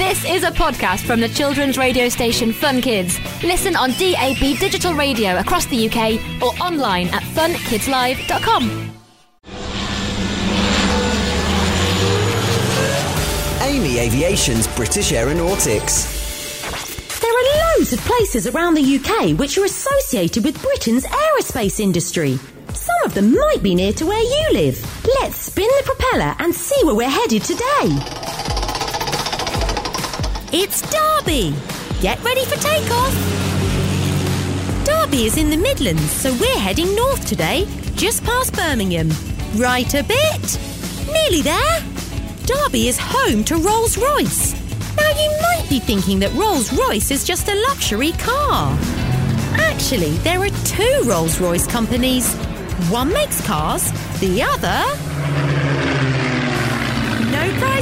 This is a podcast from the children's radio station Fun Kids. Listen on DAB digital radio across the UK or online at funkidslive.com. Amy Aviation's British Aeronautics. There are loads of places around the UK which are associated with Britain's aerospace industry. Some of them might be near to where you live. Let's spin the propeller and see where we're headed today. It's Derby. Get ready for takeoff. Derby is in the Midlands, so we're heading north today, just past Birmingham. Right a bit. Nearly there. Derby is home to Rolls Royce. Now, you might be thinking that Rolls Royce is just a luxury car. Actually, there are two Rolls Royce companies. One makes cars, the other.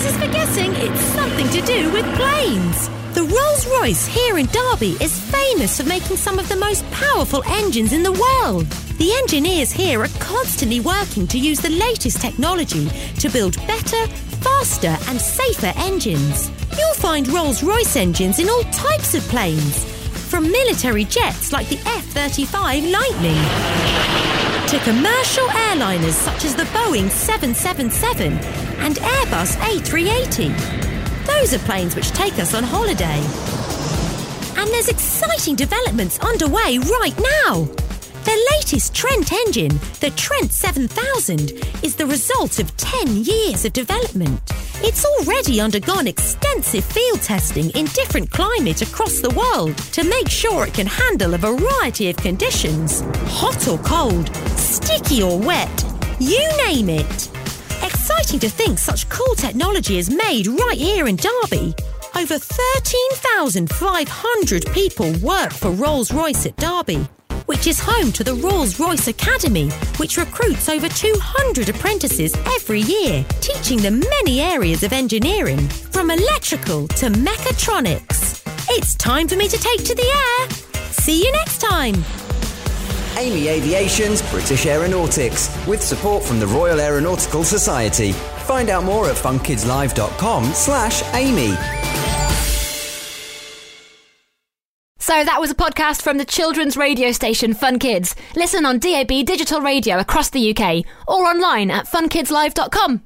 No for guessing, it's something to do with planes. The Rolls Royce here in Derby is famous for making some of the most powerful engines in the world. The engineers here are constantly working to use the latest technology to build better, faster, and safer engines. You'll find Rolls Royce engines in all types of planes, from military jets like the F 35 Lightning to commercial airliners such as the Boeing 777 and Airbus A380. Those are planes which take us on holiday. And there's exciting developments underway right now. The latest Trent engine, the Trent 7000, is the result of 10 years of development. It's already undergone extensive field testing in different climates across the world to make sure it can handle a variety of conditions hot or cold, sticky or wet, you name it. To think such cool technology is made right here in Derby. Over 13,500 people work for Rolls Royce at Derby, which is home to the Rolls Royce Academy, which recruits over 200 apprentices every year, teaching them many areas of engineering, from electrical to mechatronics. It's time for me to take to the air. See you next time. Amy Aviation's British Aeronautics, with support from the Royal Aeronautical Society. Find out more at funkidslive.com slash Amy. So that was a podcast from the children's radio station Fun Kids. Listen on DAB digital radio across the UK or online at funkidslive.com.